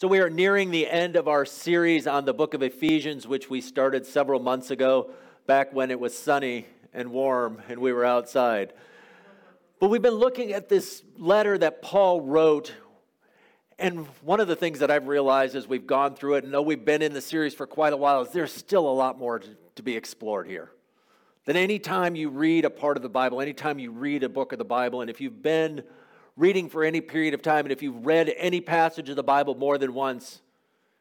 So, we are nearing the end of our series on the book of Ephesians, which we started several months ago, back when it was sunny and warm and we were outside. But we've been looking at this letter that Paul wrote. And one of the things that I've realized as we've gone through it, and though we've been in the series for quite a while, is there's still a lot more to, to be explored here. That anytime you read a part of the Bible, anytime you read a book of the Bible, and if you've been reading for any period of time, and if you've read any passage of the Bible more than once,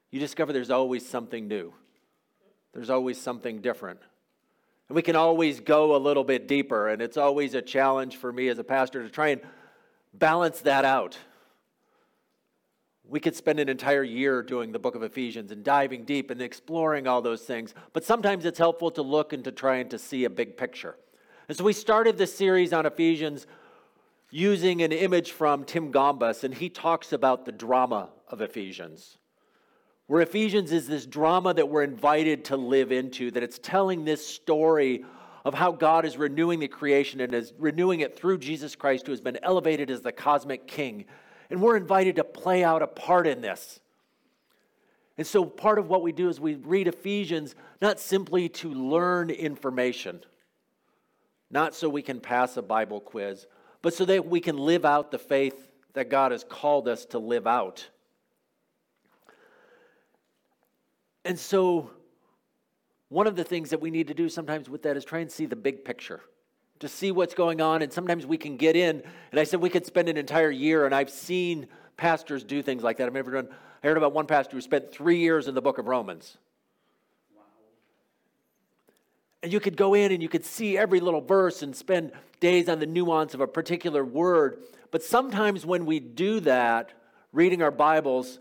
you discover there's always something new. There's always something different. And we can always go a little bit deeper, and it's always a challenge for me as a pastor to try and balance that out. We could spend an entire year doing the book of Ephesians and diving deep and exploring all those things, but sometimes it's helpful to look and to try and to see a big picture. And so we started this series on Ephesians using an image from Tim Gombis, and he talks about the drama of Ephesians. Where Ephesians is this drama that we're invited to live into, that it's telling this story of how God is renewing the creation and is renewing it through Jesus Christ, who has been elevated as the cosmic king. And we're invited to play out a part in this. And so, part of what we do is we read Ephesians not simply to learn information, not so we can pass a Bible quiz, but so that we can live out the faith that God has called us to live out. And so, one of the things that we need to do sometimes with that is try and see the big picture, to see what's going on. And sometimes we can get in, and I said we could spend an entire year, and I've seen pastors do things like that. I've never done, I heard about one pastor who spent three years in the book of Romans. And you could go in and you could see every little verse and spend days on the nuance of a particular word. But sometimes when we do that, reading our Bibles,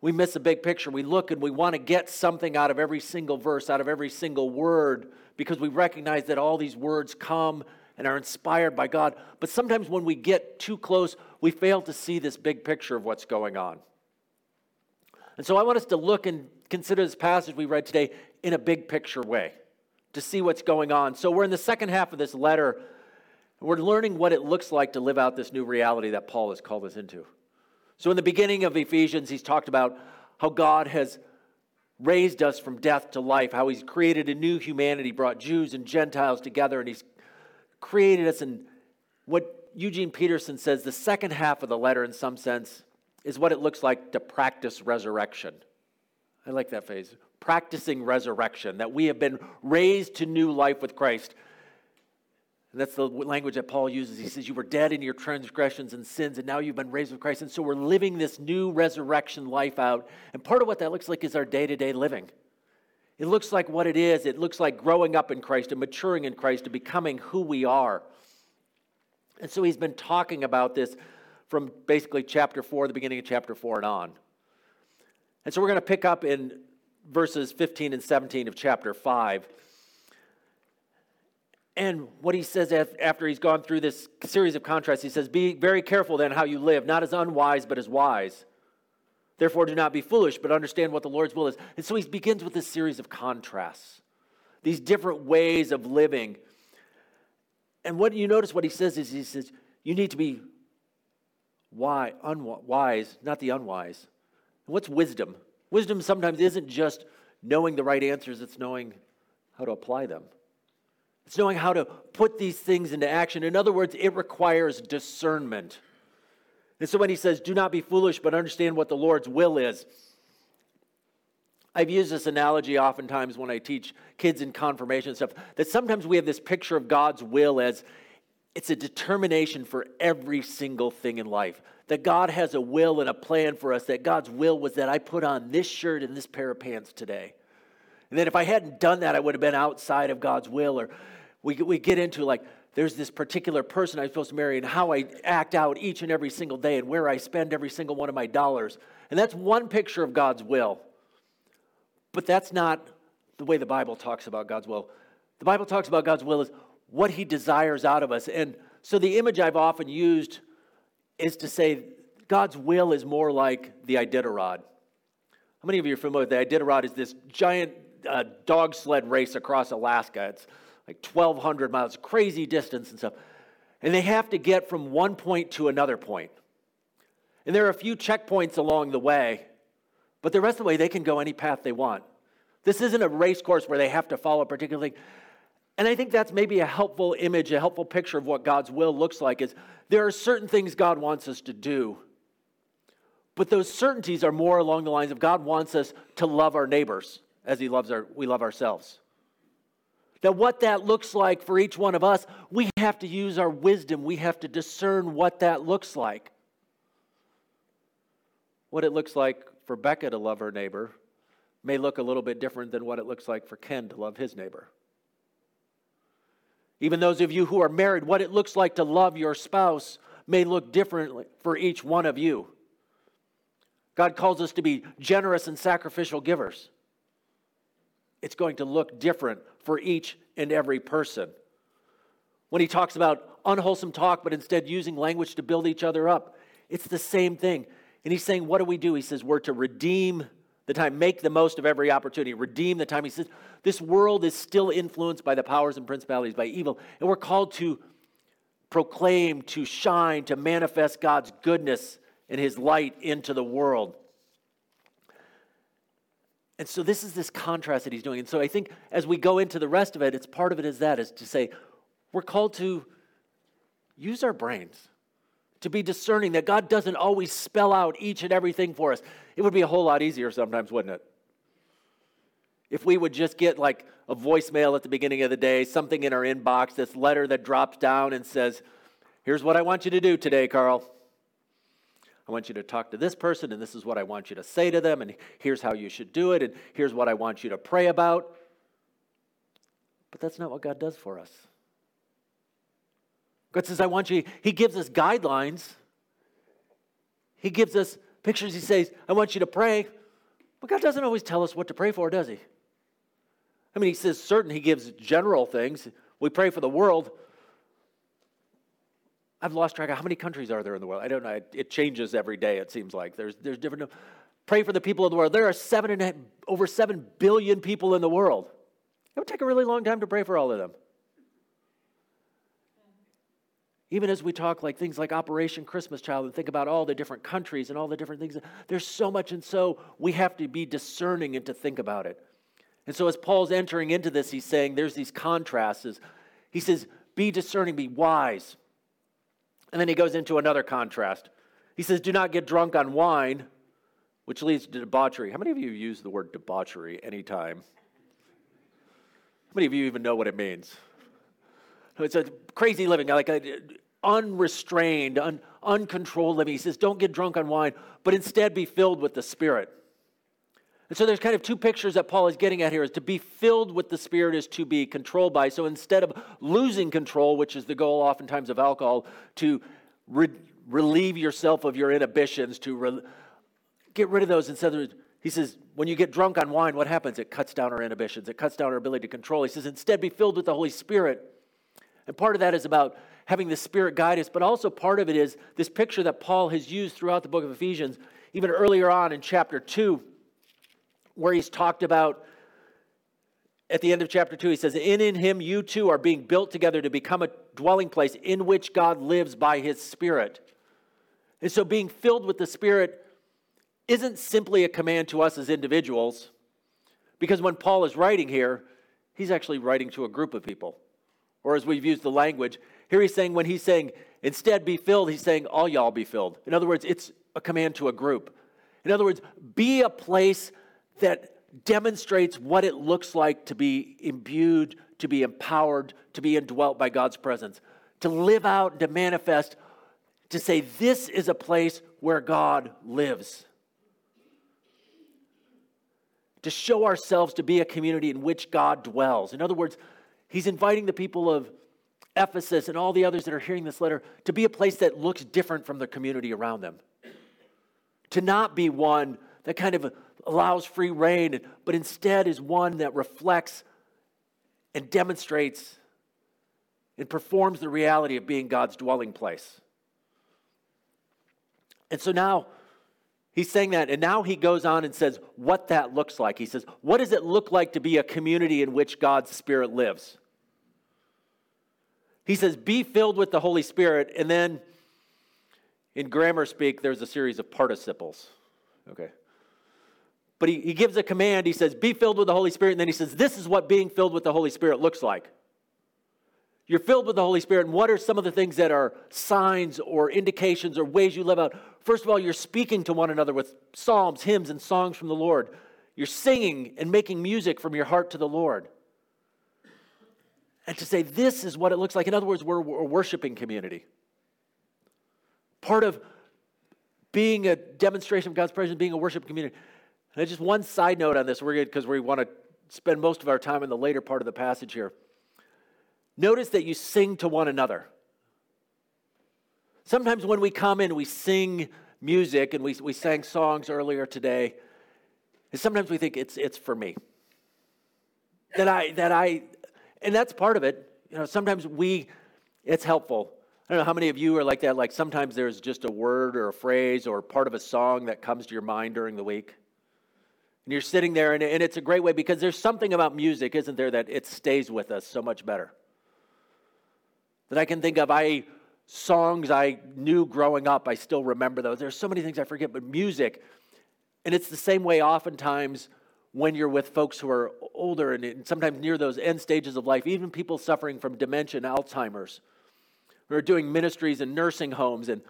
we miss a big picture. We look and we want to get something out of every single verse, out of every single word, because we recognize that all these words come and are inspired by God. But sometimes when we get too close, we fail to see this big picture of what's going on. And so I want us to look and consider this passage we read today in a big picture way to see what's going on. So we're in the second half of this letter. We're learning what it looks like to live out this new reality that Paul has called us into. So in the beginning of Ephesians, he's talked about how God has raised us from death to life, how he's created a new humanity, brought Jews and Gentiles together, and he's created us. And what Eugene Peterson says, the second half of the letter, in some sense, is what it looks like to practice resurrection. I like that phrase practicing resurrection, that we have been raised to new life with Christ. And that's the language that Paul uses. He says, You were dead in your transgressions and sins, and now you've been raised with Christ. And so we're living this new resurrection life out. And part of what that looks like is our day to day living. It looks like what it is. It looks like growing up in Christ and maturing in Christ and becoming who we are. And so he's been talking about this from basically chapter 4, the beginning of chapter 4 and on. And so we're going to pick up in verses 15 and 17 of chapter 5. And what he says after he's gone through this series of contrasts, he says, Be very careful then how you live, not as unwise, but as wise. Therefore, do not be foolish, but understand what the Lord's will is. And so he begins with this series of contrasts, these different ways of living. And what you notice what he says is he says, You need to be wise, unwise, not the unwise. What's wisdom? Wisdom sometimes isn't just knowing the right answers, it's knowing how to apply them. It's knowing how to put these things into action. In other words, it requires discernment. And so when he says, do not be foolish, but understand what the Lord's will is, I've used this analogy oftentimes when I teach kids in confirmation stuff that sometimes we have this picture of God's will as it's a determination for every single thing in life that God has a will and a plan for us, that God's will was that I put on this shirt and this pair of pants today. And that if I hadn't done that, I would have been outside of God's will. Or we, we get into like, there's this particular person I'm supposed to marry and how I act out each and every single day and where I spend every single one of my dollars. And that's one picture of God's will. But that's not the way the Bible talks about God's will. The Bible talks about God's will as what He desires out of us. And so the image I've often used is to say God's will is more like the Iditarod. How many of you are familiar with the Iditarod? Is this giant uh, dog sled race across Alaska? It's like 1,200 miles, crazy distance and stuff. And they have to get from one point to another point. And there are a few checkpoints along the way. But the rest of the way, they can go any path they want. This isn't a race course where they have to follow a particular thing. And I think that's maybe a helpful image, a helpful picture of what God's will looks like is there are certain things God wants us to do. But those certainties are more along the lines of God wants us to love our neighbors as he loves our we love ourselves. That what that looks like for each one of us, we have to use our wisdom. We have to discern what that looks like. What it looks like for Becca to love her neighbor may look a little bit different than what it looks like for Ken to love his neighbor. Even those of you who are married, what it looks like to love your spouse may look differently for each one of you. God calls us to be generous and sacrificial givers. It's going to look different for each and every person. When he talks about unwholesome talk, but instead using language to build each other up, it's the same thing. And he's saying, What do we do? He says, We're to redeem the time, make the most of every opportunity, redeem the time. He says, This world is still influenced by the powers and principalities, by evil, and we're called to proclaim, to shine, to manifest God's goodness and his light into the world. And so this is this contrast that he's doing. And so I think as we go into the rest of it, it's part of it is that is to say, we're called to use our brains to be discerning that God doesn't always spell out each and everything for us. It would be a whole lot easier sometimes, wouldn't it? If we would just get like a voicemail at the beginning of the day, something in our inbox, this letter that drops down and says, Here's what I want you to do today, Carl. I want you to talk to this person, and this is what I want you to say to them, and here's how you should do it, and here's what I want you to pray about. But that's not what God does for us. God says, I want you, He gives us guidelines. He gives us pictures. He says, I want you to pray. But God doesn't always tell us what to pray for, does He? I mean, He says certain, He gives general things. We pray for the world. I've lost track of how many countries are there in the world. I don't know. It changes every day, it seems like. There's, there's different. Pray for the people of the world. There are seven and over seven billion people in the world. It would take a really long time to pray for all of them. Even as we talk like things like Operation Christmas Child and think about all the different countries and all the different things, there's so much, and so we have to be discerning and to think about it. And so as Paul's entering into this, he's saying there's these contrasts. He says, be discerning, be wise. And then he goes into another contrast. He says, do not get drunk on wine, which leads to debauchery. How many of you use the word debauchery anytime? How many of you even know what it means? It's a crazy living, like a, unrestrained, un, uncontrolled living. He says, don't get drunk on wine, but instead be filled with the Spirit. And so there's kind of two pictures that Paul is getting at here is to be filled with the Spirit is to be controlled by. So instead of losing control, which is the goal oftentimes of alcohol, to re- relieve yourself of your inhibitions, to re- get rid of those instead of, he says, when you get drunk on wine, what happens? It cuts down our inhibitions, it cuts down our ability to control. He says, instead be filled with the Holy Spirit. And part of that is about having the Spirit guide us, but also part of it is this picture that Paul has used throughout the book of Ephesians, even earlier on in chapter 2, where he's talked about at the end of chapter 2, he says, In in him you too are being built together to become a dwelling place in which God lives by his Spirit. And so being filled with the Spirit isn't simply a command to us as individuals, because when Paul is writing here, he's actually writing to a group of people. Or as we've used the language, here he's saying, when he's saying, instead be filled, he's saying, all y'all be filled. In other words, it's a command to a group. In other words, be a place that demonstrates what it looks like to be imbued, to be empowered, to be indwelt by God's presence, to live out, to manifest, to say, this is a place where God lives. To show ourselves to be a community in which God dwells. In other words, he's inviting the people of Ephesus and all the others that are hearing this letter to be a place that looks different from the community around them. To not be one that kind of allows free rein, but instead is one that reflects and demonstrates and performs the reality of being God's dwelling place. And so now he's saying that, and now he goes on and says what that looks like. He says, What does it look like to be a community in which God's Spirit lives? He says, Be filled with the Holy Spirit. And then in grammar speak, there's a series of participles. Okay. but he, he gives a command. He says, Be filled with the Holy Spirit. And then he says, This is what being filled with the Holy Spirit looks like. You're filled with the Holy Spirit, and what are some of the things that are signs or indications or ways you live out? First of all, you're speaking to one another with psalms, hymns, and songs from the Lord. You're singing and making music from your heart to the Lord. And to say, this is what it looks like. In other words, we're a worshiping community. Part of being a demonstration of God's presence, being a worship community. And just one side note on this, we're because we want to spend most of our time in the later part of the passage here. Notice that you sing to one another. Sometimes when we come in, we sing music, and we, we sang songs earlier today, and sometimes we think it's, it's for me. That I, that I, and that's part of it. You know, sometimes we, it's helpful. I don't know how many of you are like that. Like sometimes there's just a word or a phrase or part of a song that comes to your mind during the week. And you're sitting there, and, and it's a great way because there's something about music, isn't there, that it stays with us so much better. That I can think of, I songs I knew growing up, I still remember those. There's so many things I forget, but music, and it's the same way oftentimes when you're with folks who are older and sometimes near those end stages of life, even people suffering from dementia and Alzheimer's, who are doing ministries in nursing homes and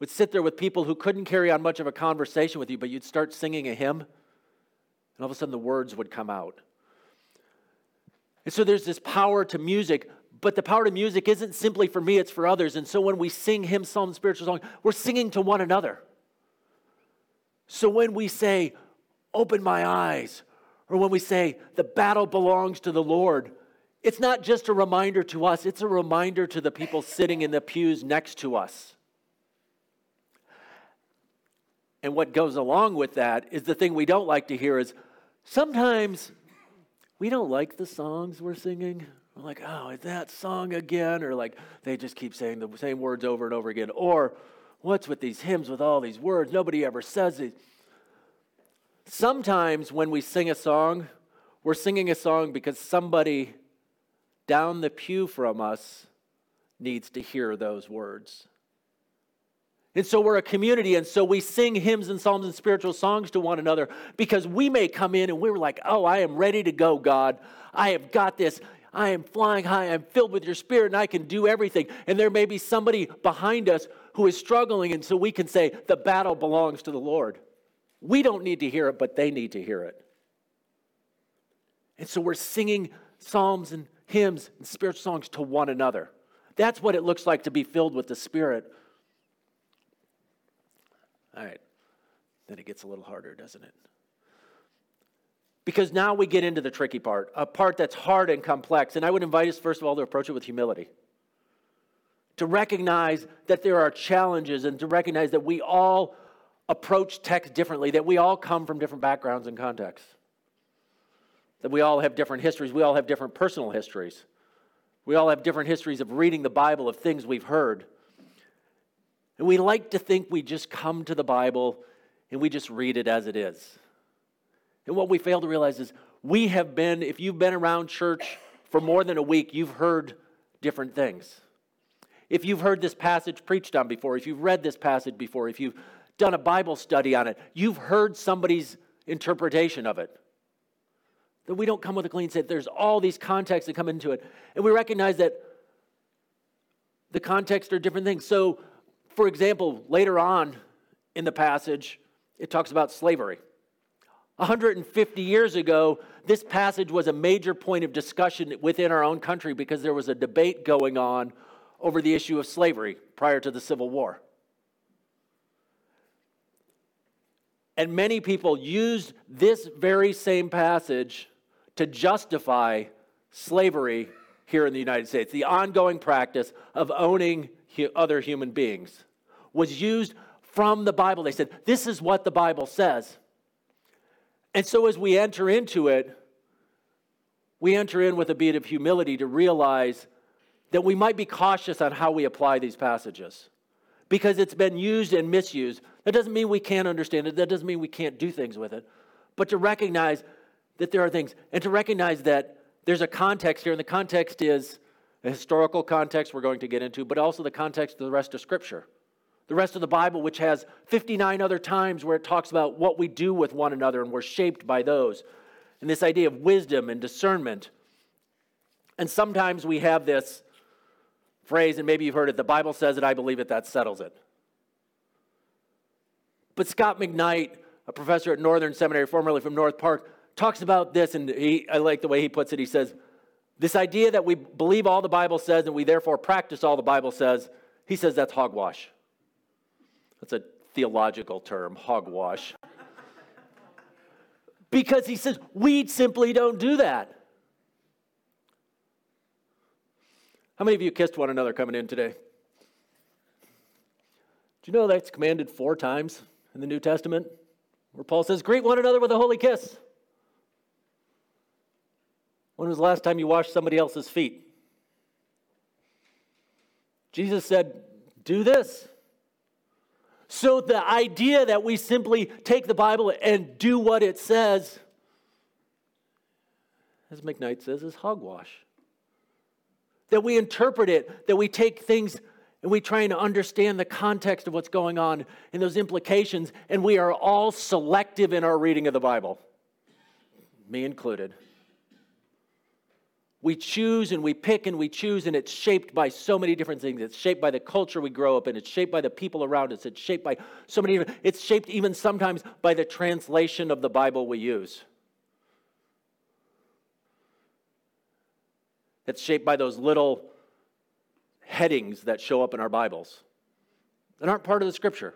would sit there with people who couldn't carry on much of a conversation with you, but you'd start singing a hymn, and all of a sudden the words would come out. And so there's this power to music, but the power to music isn't simply for me, it's for others. And so when we sing hymns, psalms, spiritual song, we're singing to one another. So when we say, Open my eyes. Or when we say, the battle belongs to the Lord, it's not just a reminder to us, it's a reminder to the people sitting in the pews next to us. And what goes along with that is the thing we don't like to hear is sometimes we don't like the songs we're singing. We're like, oh, is that song again? Or like they just keep saying the same words over and over again. Or what's with these hymns with all these words? Nobody ever says it. Sometimes when we sing a song, we're singing a song because somebody down the pew from us needs to hear those words. And so we're a community, and so we sing hymns and psalms and spiritual songs to one another because we may come in and we're like, oh, I am ready to go, God. I have got this. I am flying high. I'm filled with your spirit, and I can do everything. And there may be somebody behind us who is struggling, and so we can say, the battle belongs to the Lord. We don't need to hear it, but they need to hear it. And so we're singing psalms and hymns and spiritual songs to one another. That's what it looks like to be filled with the Spirit. All right. Then it gets a little harder, doesn't it? Because now we get into the tricky part, a part that's hard and complex. And I would invite us, first of all, to approach it with humility. To recognize that there are challenges and to recognize that we all approach text differently, that we all come from different backgrounds and contexts, that we all have different histories, we all have different personal histories, we all have different histories of reading the Bible, of things we've heard. And we like to think we just come to the Bible and we just read it as it is. And what we fail to realize is we have been, if you've been around church for more than a week, you've heard different things. If you've heard this passage preached on before, if you've read this passage before, if you've done a Bible study on it. You've heard somebody's interpretation of it. That we don't come with a clean slate. There's all these contexts that come into it. And we recognize that the context are different things. So, for example, later on in the passage, it talks about slavery. 150 years ago, this passage was a major point of discussion within our own country because there was a debate going on over the issue of slavery prior to the Civil War. And many people used this very same passage to justify slavery here in the United States. The ongoing practice of owning other human beings was used from the Bible. They said, This is what the Bible says. And so as we enter into it, we enter in with a bit of humility to realize that we might be cautious on how we apply these passages because it's been used and misused. That doesn't mean we can't understand it. That doesn't mean we can't do things with it. But to recognize that there are things, and to recognize that there's a context here, and the context is a historical context we're going to get into, but also the context of the rest of Scripture. The rest of the Bible, which has 59 other times where it talks about what we do with one another and we're shaped by those. And this idea of wisdom and discernment. And sometimes we have this phrase, and maybe you've heard it the Bible says it, I believe it, that settles it. But Scot McKnight, a professor at Northern Seminary, formerly from North Park, talks about this, and he, I like the way he puts it. He says, This idea that we believe all the Bible says and we therefore practice all the Bible says, he says that's hogwash. That's a theological term, hogwash. because he says we simply don't do that. How many of you kissed one another coming in today? Do you know that's commanded four times in the New Testament? Where Paul says, Greet one another with a holy kiss. When was the last time you washed somebody else's feet? Jesus said, Do this. So the idea that we simply take the Bible and do what it says, as McKnight says, is hogwash. That we interpret it, that we take things and we try to understand the context of what's going on and those implications, and we are all selective in our reading of the Bible, me included. We choose and we pick and we choose, and it's shaped by so many different things. It's shaped by the culture we grow up in, it's shaped by the people around us, it's shaped by so many it's shaped even sometimes by the translation of the Bible we use. It's shaped by those little headings that show up in our Bibles that aren't part of the scripture.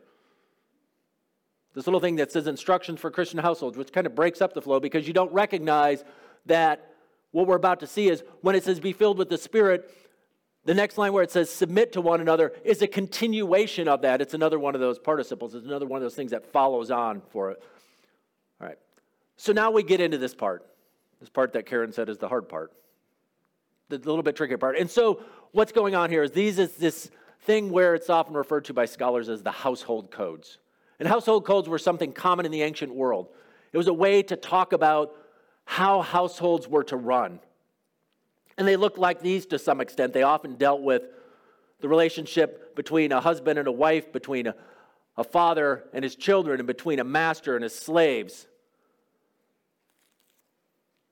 This little thing that says instructions for Christian households, which kind of breaks up the flow because you don't recognize that what we're about to see is when it says be filled with the Spirit, the next line where it says submit to one another is a continuation of that. It's another one of those participles, it's another one of those things that follows on for it. All right. So now we get into this part, this part that Karen said is the hard part, the little bit tricky part. And so what's going on here is these is this thing where it's often referred to by scholars as the household codes. And household codes were something common in the ancient world. It was a way to talk about how households were to run. And they looked like these to some extent. They often dealt with the relationship between a husband and a wife, between a, a father and his children, and between a master and his slaves.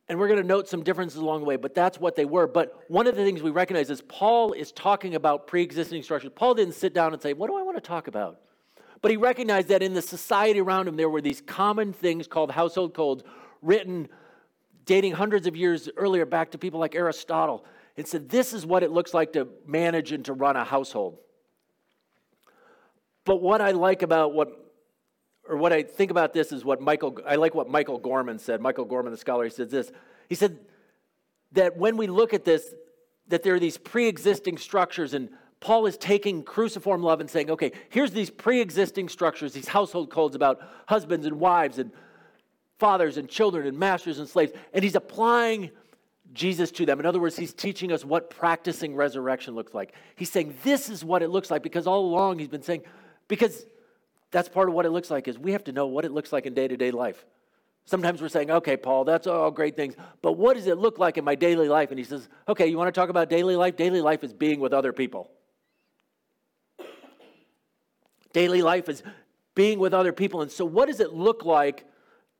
And we're going to note some differences along the way, but that's what they were. But one of the things we recognize is Paul is talking about pre existing structures. Paul didn't sit down and say, What do I want to talk about? But he recognized that in the society around him, there were these common things called household codes written dating hundreds of years earlier back to people like Aristotle, and said, This is what it looks like to manage and to run a household. But what I like about what, or what I think about this is what Michael, I like what Michael Gorman said. Michael Gorman, the scholar, he says this. He said that when we look at this, that there are these pre existing structures, and Paul is taking cruciform love and saying, okay, here's these pre existing structures, these household codes about husbands and wives and fathers and children and masters and slaves, and he's applying Jesus to them. In other words, he's teaching us what practicing resurrection looks like. He's saying this is what it looks like because all along he's been saying, because that's part of what it looks like is we have to know what it looks like in day-to-day life. Sometimes we're saying, okay, Paul, that's all great things, but what does it look like in my daily life? And he says, okay, you want to talk about daily life? Daily life is being with other people. Daily life is being with other people. And so, what does it look like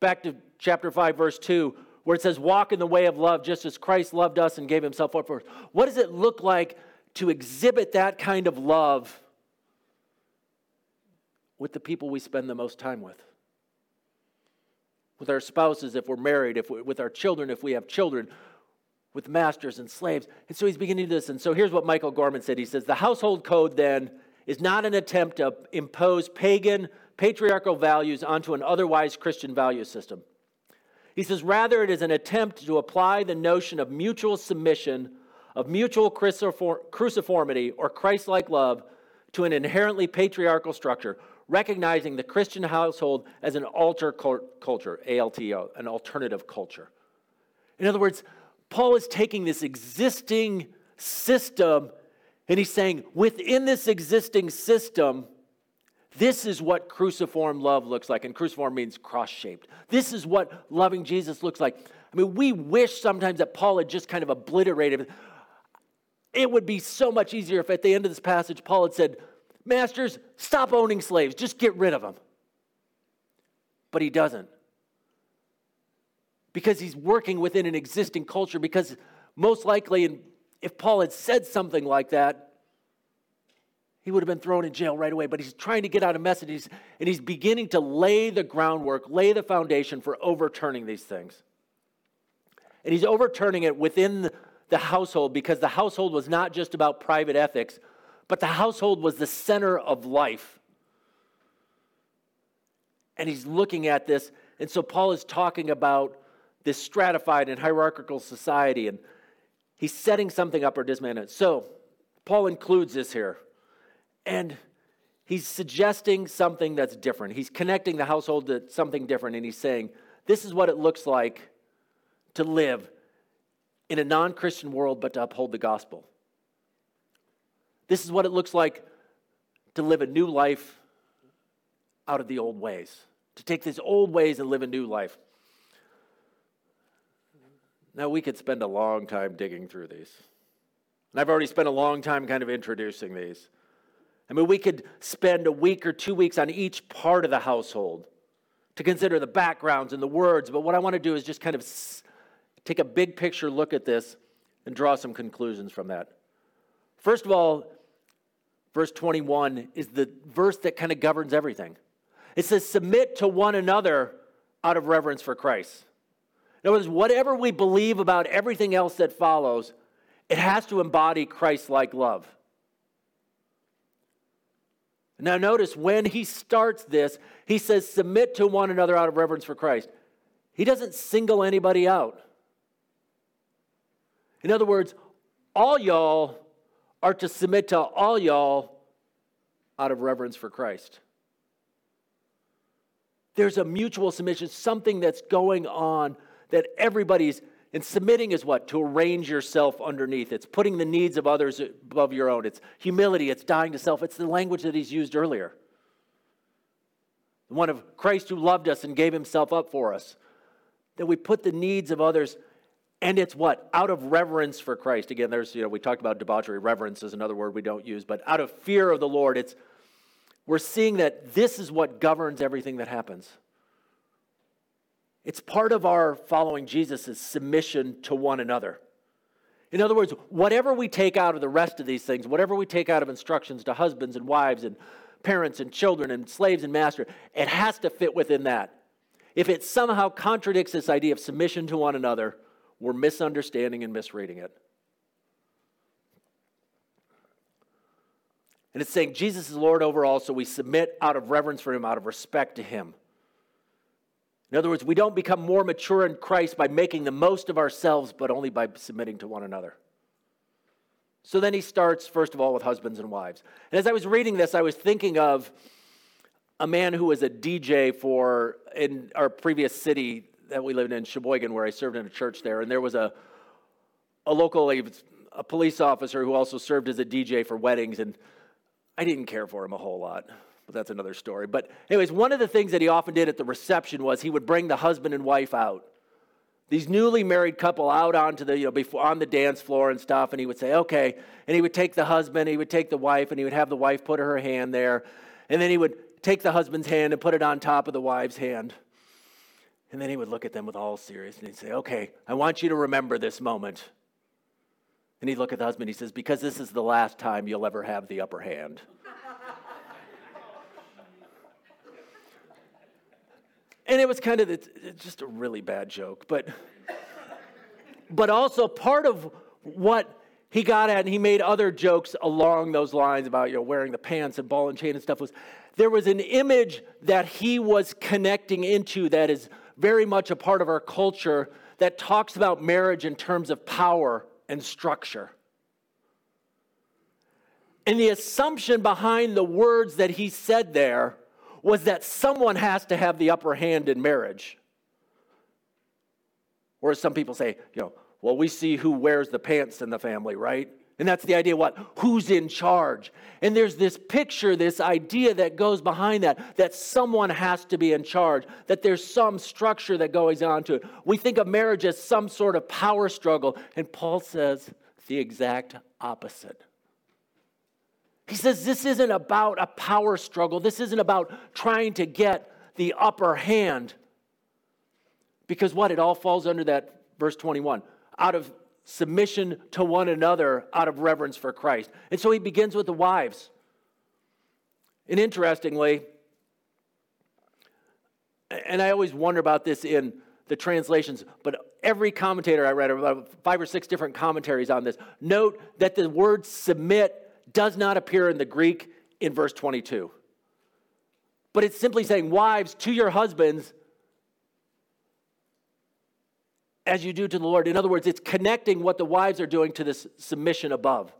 back to chapter 5, verse 2, where it says, Walk in the way of love just as Christ loved us and gave himself up for us. What does it look like to exhibit that kind of love with the people we spend the most time with? With our spouses, if we're married, if we, with our children, if we have children, with masters and slaves. And so he's beginning this. And so here's what Michael Gorman said He says, The household code then is not an attempt to impose pagan patriarchal values onto an otherwise Christian value system. He says, rather, it is an attempt to apply the notion of mutual submission, of mutual cruciformity, or Christ like love to an inherently patriarchal structure, recognizing the Christian household as an alter culture, ALTO, an alternative culture. In other words, Paul is taking this existing system and he's saying, within this existing system, this is what cruciform love looks like. And cruciform means cross shaped. This is what loving Jesus looks like. I mean, we wish sometimes that Paul had just kind of obliterated it. It would be so much easier if at the end of this passage, Paul had said, Masters, stop owning slaves, just get rid of them. But he doesn't. Because he's working within an existing culture, because most likely, if Paul had said something like that, he would have been thrown in jail right away. But he's trying to get out a message, and he's beginning to lay the groundwork, lay the foundation for overturning these things. And he's overturning it within the household because the household was not just about private ethics, but the household was the center of life. And he's looking at this. And so Paul is talking about this stratified and hierarchical society, and he's setting something up or dismantling it. So Paul includes this here. And he's suggesting something that's different. He's connecting the household to something different, and he's saying, This is what it looks like to live in a non Christian world, but to uphold the gospel. This is what it looks like to live a new life out of the old ways, to take these old ways and live a new life. Now, we could spend a long time digging through these. And I've already spent a long time kind of introducing these. I mean, we could spend a week or two weeks on each part of the household to consider the backgrounds and the words, but what I want to do is just kind of take a big picture look at this and draw some conclusions from that. First of all, verse 21 is the verse that kind of governs everything. It says, Submit to one another out of reverence for Christ. In other words, whatever we believe about everything else that follows, it has to embody Christ like love. Now, notice when he starts this, he says, Submit to one another out of reverence for Christ. He doesn't single anybody out. In other words, all y'all are to submit to all y'all out of reverence for Christ. There's a mutual submission, something that's going on that everybody's and submitting is what? To arrange yourself underneath. It's putting the needs of others above your own. It's humility. It's dying to self. It's the language that he's used earlier. The one of Christ who loved us and gave himself up for us. That we put the needs of others, and it's what? Out of reverence for Christ. Again, there's, you know, we talked about debauchery. Reverence is another word we don't use, but out of fear of the Lord, it's we're seeing that this is what governs everything that happens. It's part of our following Jesus' submission to one another. In other words, whatever we take out of the rest of these things, whatever we take out of instructions to husbands and wives and parents and children and slaves and master, it has to fit within that. If it somehow contradicts this idea of submission to one another, we're misunderstanding and misreading it. And it's saying Jesus is Lord over all, so we submit out of reverence for him, out of respect to him. In other words, we don't become more mature in Christ by making the most of ourselves, but only by submitting to one another. So then he starts, first of all, with husbands and wives. And as I was reading this, I was thinking of a man who was a DJ for in our previous city that we lived in, Sheboygan, where I served in a church there. And there was a, a local a, police officer who also served as a DJ for weddings. And I didn't care for him a whole lot but that's another story. But, anyways, one of the things that he often did at the reception was he would bring the husband and wife out. These newly married couple out onto the, you know, before, on the dance floor and stuff, and he would say, okay. And he would take the husband, he would take the wife, and he would have the wife put her hand there. And then he would take the husband's hand and put it on top of the wife's hand. And then he would look at them with all seriousness and he'd say, okay, I want you to remember this moment. And he'd look at the husband, and he says, because this is the last time you'll ever have the upper hand. And it was kind of just a really bad joke, but but also part of what he got at, and he made other jokes along those lines about you know wearing the pants and ball and chain and stuff. Was there was an image that he was connecting into that is very much a part of our culture that talks about marriage in terms of power and structure. And the assumption behind the words that he said there was that someone has to have the upper hand in marriage. Or as some people say, you know, well, we see who wears the pants in the family, right? And that's the idea what? Who's in charge? And there's this picture, this idea that goes behind that, that someone has to be in charge, that there's some structure that goes on to it. We think of marriage as some sort of power struggle, and Paul says the exact opposite. He says this isn't about a power struggle. This isn't about trying to get the upper hand. Because what? It all falls under that verse 21 out of submission to one another, out of reverence for Christ. And so he begins with the wives. And interestingly, and I always wonder about this in the translations, but every commentator I read, about five or six different commentaries on this, note that the word submit does not appear in the Greek in verse 22. But it's simply saying, Wives, to your husbands, as you do to the Lord. In other words, it's connecting what the wives are doing to this submission above.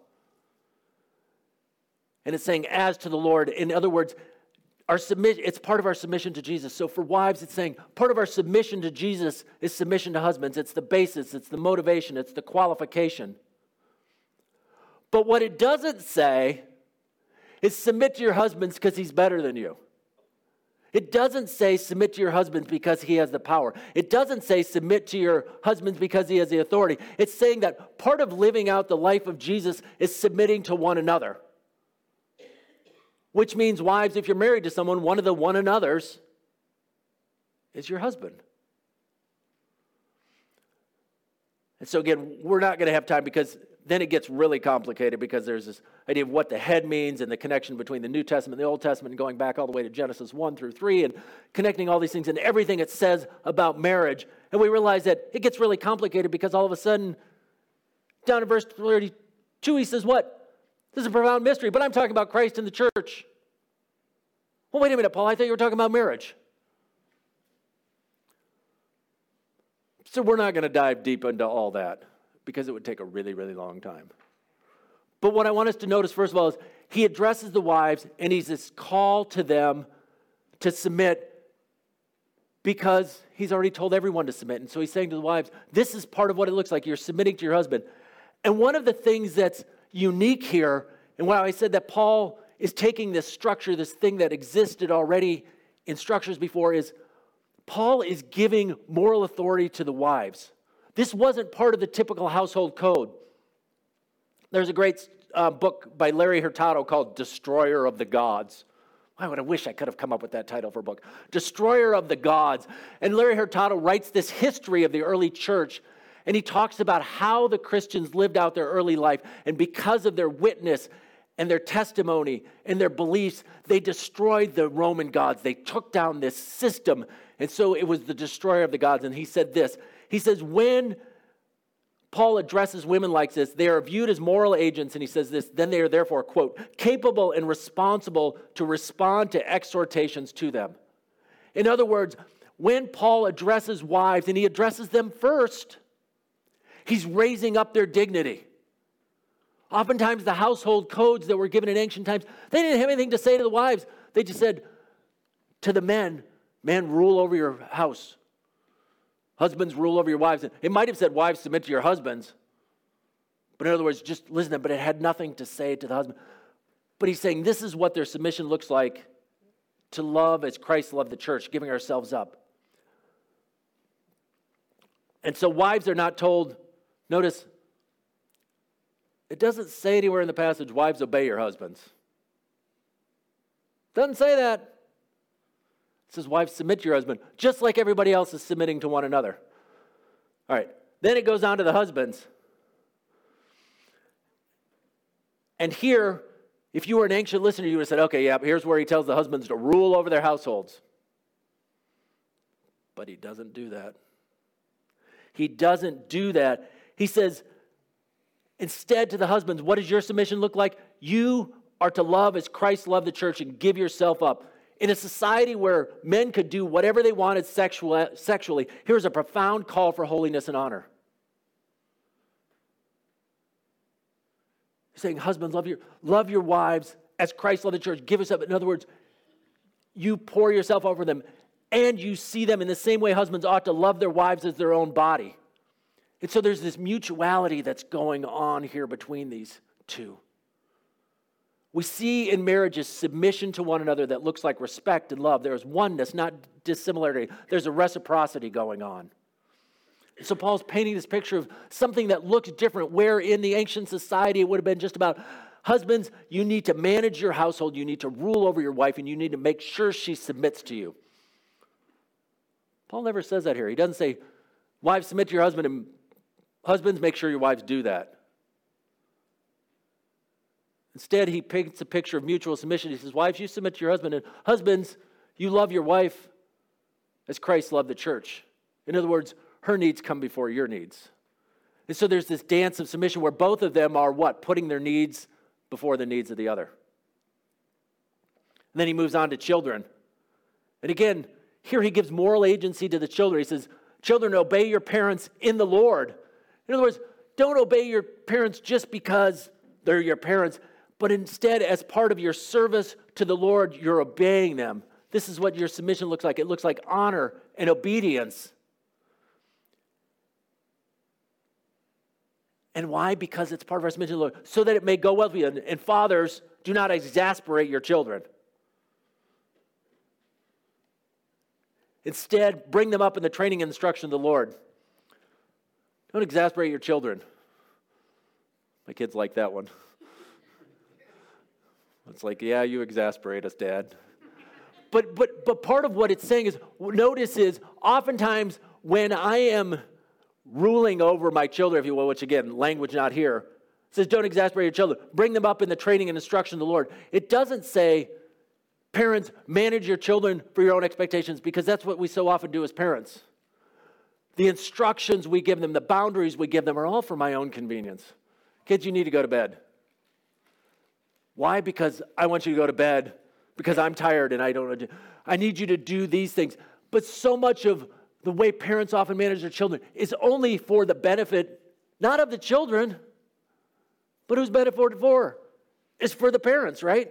And it's saying, as to the Lord. In other words, our submission, it's part of our submission to Jesus. So for wives, it's saying part of our submission to Jesus is submission to husbands. It's the basis, it's the motivation, it's the qualification. But what it doesn't say is submit to your husbands because he's better than you. It doesn't say submit to your husbands because he has the power. It doesn't say submit to your husbands because he has the authority. It's saying that part of living out the life of Jesus is submitting to one another. Which means, wives, if you're married to someone, one of the one another's is your husband. And so, again, we're not going to have time because then it gets really complicated because there's this idea of what the head means and the connection between the New Testament and the Old Testament and going back all the way to Genesis 1 through 3 and connecting all these things and everything it says about marriage. And we realize that it gets really complicated because all of a sudden, down in verse 32, he says, What? This is a profound mystery, but I'm talking about Christ and the church. Well, wait a minute, Paul. I thought you were talking about marriage. So we're not going to dive deep into all that because it would take a really, really long time. But what I want us to notice, first of all, is he addresses the wives and he's this call to them to submit because he's already told everyone to submit. And so he's saying to the wives, this is part of what it looks like. You're submitting to your husband. And one of the things that's unique here, and why I said that Paul is taking this structure, this thing that existed already in structures before, is Paul is giving moral authority to the wives. This wasn't part of the typical household code. There's a great uh, book by Larry Hurtado called Destroyer of the Gods. I would have wished I could have come up with that title for a book. Destroyer of the Gods. And Larry Hurtado writes this history of the early church, and he talks about how the Christians lived out their early life. And because of their witness and their testimony and their beliefs, they destroyed the Roman gods. They took down this system. And so it was the destroyer of the gods. And he said this he says, when Paul addresses women like this, they are viewed as moral agents, and he says this, then they are therefore, quote, capable and responsible to respond to exhortations to them. In other words, when Paul addresses wives, and he addresses them first, he's raising up their dignity. Oftentimes, the household codes that were given in ancient times, they didn't have anything to say to the wives. They just said to the men, Man, rule over your house. Husbands, rule over your wives. It might have said, Wives, submit to your husbands. But in other words, just listen to them, but it had nothing to say to the husband. But he's saying this is what their submission looks like to love as Christ loved the church, giving ourselves up. And so wives are not told, notice, it doesn't say anywhere in the passage, wives obey your husbands. Doesn't say that. Says, Wives, submit to your husband, just like everybody else is submitting to one another. All right. Then it goes on to the husbands. And here, if you were an ancient listener, you would have said, okay, yeah, here's where he tells the husbands to rule over their households. But he doesn't do that. He doesn't do that. He says, instead to the husbands, what does your submission look like? You are to love as Christ loved the church and give yourself up in a society where men could do whatever they wanted sexual, sexually, here's a profound call for holiness and honor. He's saying, Husbands, love your, love your wives as Christ loved the church. Give us up. In other words, you pour yourself over them and you see them in the same way husbands ought to love their wives as their own body. And so there's this mutuality that's going on here between these two. We see in marriages submission to one another that looks like respect and love. There is oneness, not dissimilarity. There's a reciprocity going on. So Paul's painting this picture of something that looks different, where in the ancient society it would have been just about Husbands, you need to manage your household, you need to rule over your wife, and you need to make sure she submits to you. Paul never says that here. He doesn't say, Wives, submit to your husband, and husbands, make sure your wives do that. Instead, he paints a picture of mutual submission. He says, Wives, you submit to your husband, and husbands, you love your wife as Christ loved the church. In other words, her needs come before your needs. And so there's this dance of submission where both of them are what? Putting their needs before the needs of the other. And then he moves on to children. And again, here he gives moral agency to the children. He says, Children, obey your parents in the Lord. In other words, don't obey your parents just because they're your parents, but instead, as part of your service to the Lord, you're obeying them. This is what your submission looks like it looks like honor and obedience. And why? Because it's part of our submission to the Lord, so that it may go well with you. And fathers, do not exasperate your children. Instead, bring them up in the training and instruction of the Lord. Don't exasperate your children. My kids like that one. It's like, yeah, you exasperate us, Dad. But but but part of what it's saying is notice is oftentimes when I am ruling over my children, if you will, which again, language not here, says, don't exasperate your children. Bring them up in the training and instruction of the Lord. It doesn't say, parents, manage your children for your own expectations, because that's what we so often do as parents. The instructions we give them, the boundaries we give them are all for my own convenience. Kids, you need to go to bed. Why? Because I want you to go to bed because I'm tired and I don't. I need you to do these things. But so much of the way parents often manage their children is only for the benefit, not of the children, but who's benefit for? It's for the parents, right?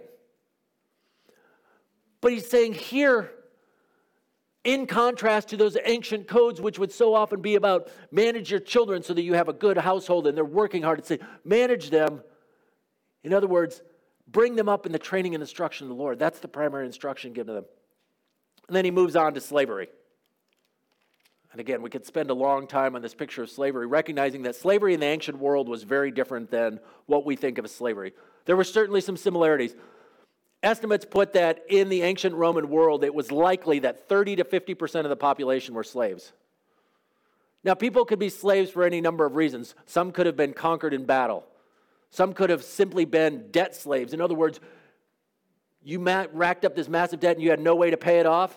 But he's saying here, in contrast to those ancient codes, which would so often be about manage your children so that you have a good household and they're working hard, to say manage them. In other words, bring them up in the training and instruction of the Lord. That's the primary instruction given to them. And then he moves on to slavery. And again, we could spend a long time on this picture of slavery, recognizing that slavery in the ancient world was very different than what we think of as slavery. There were certainly some similarities. Estimates put that in the ancient Roman world, it was likely that 30 to 50% of the population were slaves. Now, people could be slaves for any number of reasons. Some could have been conquered in battle, some could have simply been debt slaves. In other words, you racked up this massive debt and you had no way to pay it off.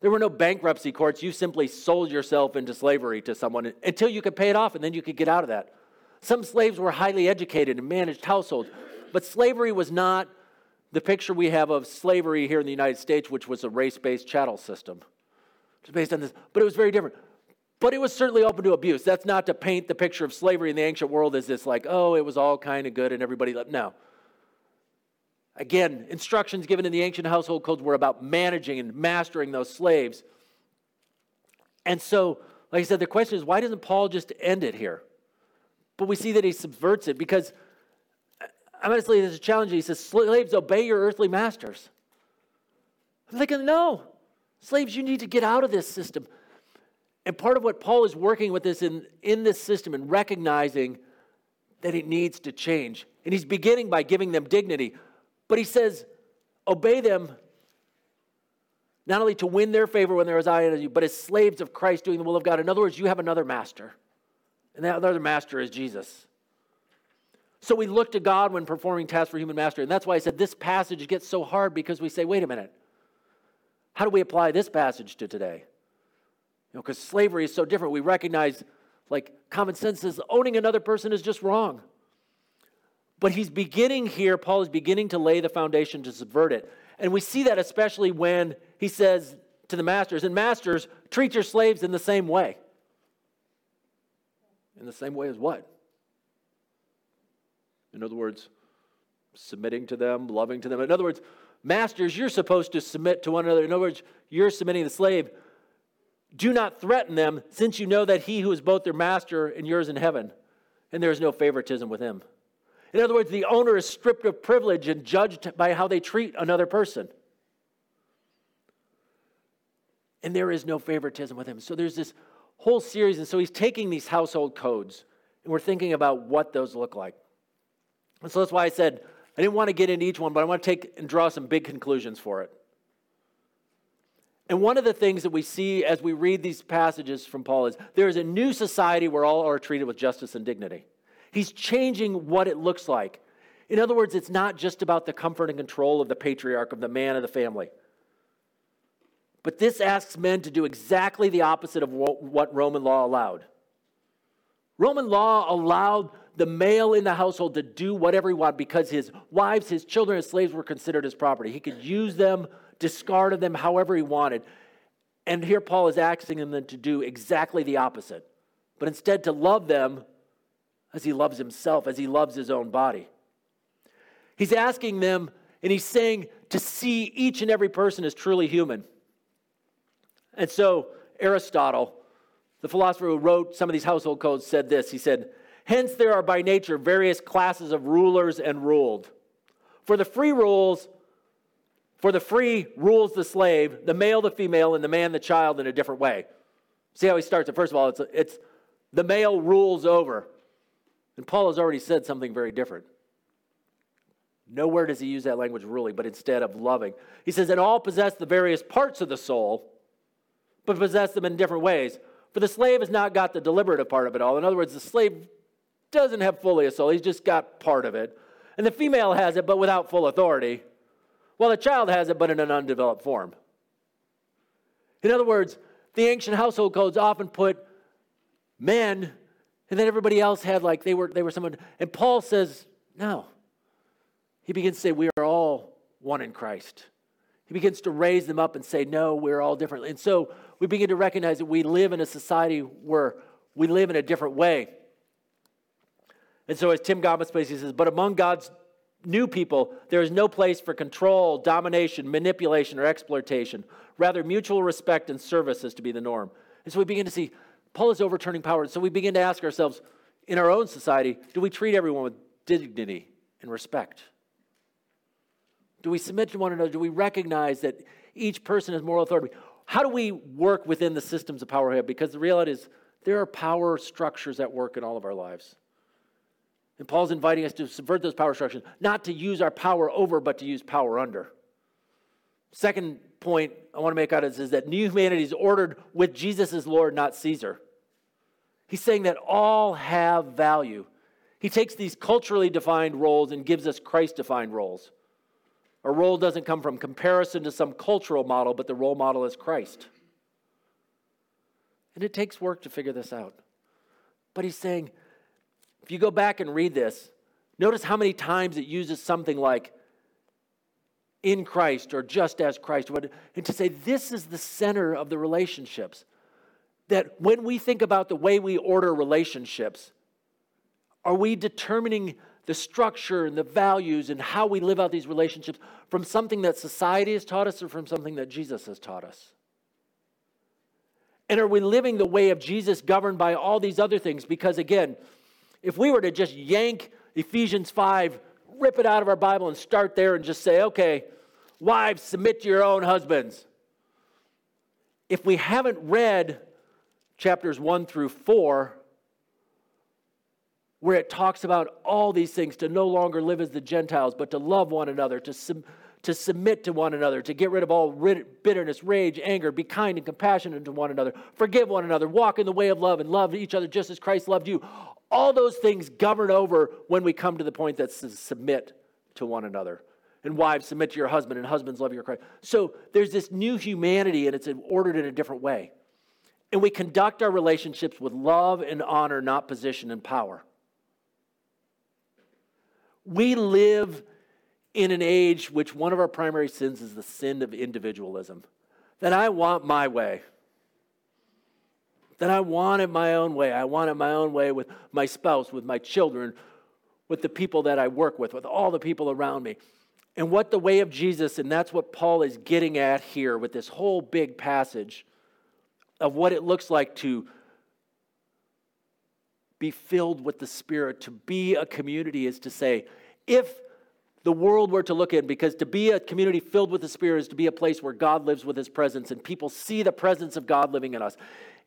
There were no bankruptcy courts. You simply sold yourself into slavery to someone until you could pay it off and then you could get out of that. Some slaves were highly educated and managed households, but slavery was not the picture we have of slavery here in the United States, which was a race based chattel system. It's based on this, but it was very different. But it was certainly open to abuse. That's not to paint the picture of slavery in the ancient world as this, like, oh, it was all kind of good and everybody loved. No. Again, instructions given in the ancient household codes were about managing and mastering those slaves. And so, like I said, the question is why doesn't Paul just end it here? But we see that he subverts it because uh, honestly, there's a challenge. He says, Slaves, obey your earthly masters. I'm thinking, no, slaves, you need to get out of this system. And part of what Paul is working with is in, in this system and recognizing that it needs to change. And he's beginning by giving them dignity. But he says, obey them not only to win their favor when is eye on you, but as slaves of Christ doing the will of God. In other words, you have another master. And that other master is Jesus. So we look to God when performing tasks for human master. And that's why I said this passage gets so hard because we say, wait a minute, how do we apply this passage to today? You know, because slavery is so different. We recognize, like, common sense says owning another person is just wrong. But he's beginning here, Paul is beginning to lay the foundation to subvert it. And we see that especially when he says to the masters, and masters, treat your slaves in the same way. In the same way as what? In other words, submitting to them, loving to them. In other words, masters, you're supposed to submit to one another. In other words, you're submitting the slave. Do not threaten them, since you know that he who is both their master and yours in heaven, and there is no favoritism with him. In other words, the owner is stripped of privilege and judged by how they treat another person. And there is no favoritism with him. So there's this whole series. And so he's taking these household codes, and we're thinking about what those look like. And so that's why I said I didn't want to get into each one, but I want to take and draw some big conclusions for it. And one of the things that we see as we read these passages from Paul is there is a new society where all are treated with justice and dignity. He's changing what it looks like. In other words, it's not just about the comfort and control of the patriarch, of the man of the family. But this asks men to do exactly the opposite of what Roman law allowed. Roman law allowed the male in the household to do whatever he wanted because his wives, his children, his slaves were considered his property. He could use them discarded them however he wanted. And here Paul is asking them to do exactly the opposite, but instead to love them as he loves himself, as he loves his own body. He's asking them, and he's saying to see each and every person as truly human. And so, Aristotle, the philosopher who wrote some of these household codes, said this He said, Hence, there are by nature various classes of rulers and ruled. For the free rules for the free rules the slave, the male the female, and the man the child in a different way. See how he starts it? First of all, it's, it's the male rules over. And Paul has already said something very different. Nowhere does he use that language ruling, but instead of loving. He says, and all possess the various parts of the soul, but possess them in different ways. For the slave has not got the deliberative part of it all. In other words, the slave doesn't have fully a soul, he's just got part of it. And the female has it, but without full authority. Well, the child has it, but in an undeveloped form. In other words, the ancient household codes often put men, and then everybody else had like they were they were someone. And Paul says, no. He begins to say, we are all one in Christ. He begins to raise them up and say, no, we're all different. And so we begin to recognize that we live in a society where we live in a different way. And so, as Tim Gombis he says, but among God's new people, there is no place for control, domination, manipulation, or exploitation. Rather, mutual respect and service is to be the norm. And so we begin to see Paul is overturning power. So we begin to ask ourselves in our own society do we treat everyone with dignity and respect? Do we submit to one another? Do we recognize that each person has moral authority? How do we work within the systems of power we have? Because the reality is, there are power structures at work in all of our lives. And Paul's inviting us to subvert those power structures, not to use our power over, but to use power under. Second point I want to make out is, is that new humanity is ordered with Jesus as Lord, not Caesar. He's saying that all have value. He takes these culturally defined roles and gives us Christ defined roles. A role doesn't come from comparison to some cultural model, but the role model is Christ. And it takes work to figure this out. But he's saying, if you go back and read this, notice how many times it uses something like in Christ or just as Christ, and to say this is the center of the relationships. That when we think about the way we order relationships, are we determining the structure and the values and how we live out these relationships from something that society has taught us or from something that Jesus has taught us? And are we living the way of Jesus governed by all these other things? Because again, if we were to just yank Ephesians 5, rip it out of our Bible and start there and just say, okay, wives, submit to your own husbands. If we haven't read chapters 1 through 4, where it talks about all these things to no longer live as the Gentiles, but to love one another, to, sub- to submit to one another, to get rid of all bitterness, rage, anger, be kind and compassionate to one another, forgive one another, walk in the way of love, and love each other just as Christ loved you. All those things govern over when we come to the point that says submit to one another. And wives, submit to your husband, and husbands, love your Christ. So there's this new humanity, and it's ordered in a different way. And we conduct our relationships with love and honor, not position and power. We live in an age which one of our primary sins is the sin of individualism. That I want my way that I want it my own way. I want it my own way with my spouse, with my children, with the people that I work with, with all the people around me. And what the way of Jesus, and that's what Paul is getting at here with this whole big passage of what it looks like to be filled with the Spirit, to be a community, is to say, if the world were to look in, because to be a community filled with the Spirit is to be a place where God lives with His presence and people see the presence of God living in us.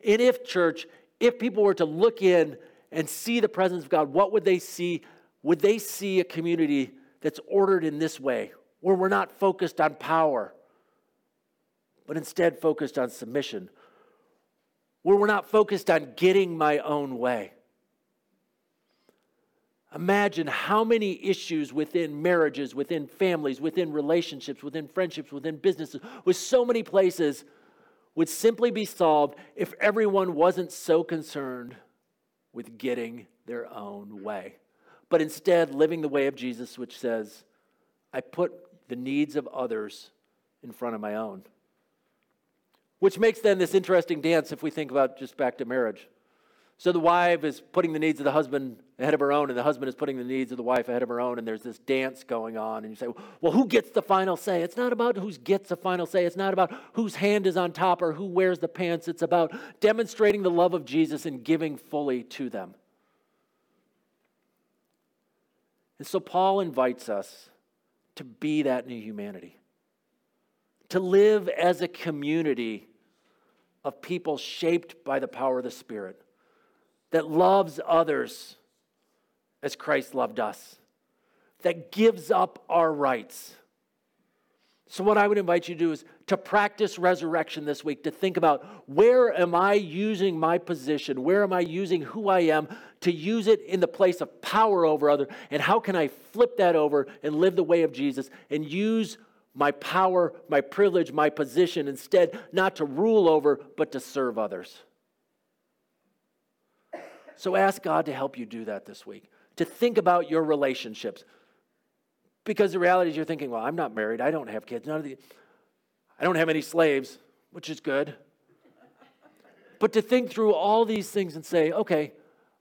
And if, church, if people were to look in and see the presence of God, what would they see? would they see a community that's ordered in this way, where we're not focused on power, but instead focused on submission, where we're not focused on getting my own way? Imagine how many issues within marriages, within families, within relationships, within friendships, within businesses, with so many places would simply be solved if everyone wasn't so concerned with getting their own way, but instead living the way of Jesus, which says, I put the needs of others in front of my own. Which makes then this interesting dance if we think about just back to marriage. So the wife is putting the needs of the husband ahead of her own, and the husband is putting the needs of the wife ahead of her own, and there's this dance going on. And you say, well, who gets the final say? It's not about who gets the final say. It's not about whose hand is on top or who wears the pants. It's about demonstrating the love of Jesus and giving fully to them. And so Paul invites us to be that new humanity, to live as a community of people shaped by the power of the Spirit that loves others as Christ loved us, that gives up our rights. So, what I would invite you to do is to practice resurrection this week, to think about where am I using my position? Where am I using who I am to use it in the place of power over other? And how can I flip that over and live the way of Jesus and use my power, my privilege, my position instead not to rule over, but to serve others? So ask God to help you do that this week, to think about your relationships. Because the reality is, you're thinking, well, I'm not married. I don't have kids. None of the, I don't have any slaves, which is good. But to think through all these things and say, okay,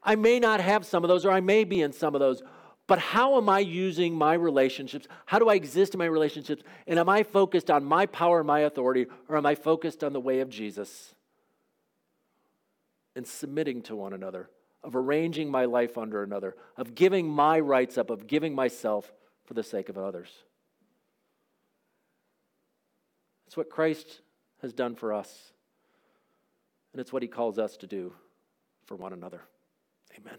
I may not have some of those, or I may be in some of those, but how am I using my relationships? How do I exist in my relationships? And am I focused on my power, and my authority, or am I focused on the way of Jesus? And submitting to one another of arranging my life under another, of giving my rights up, of giving myself for the sake of others. It's what Christ has done for us, and it's what he calls us to do for one another. Amen.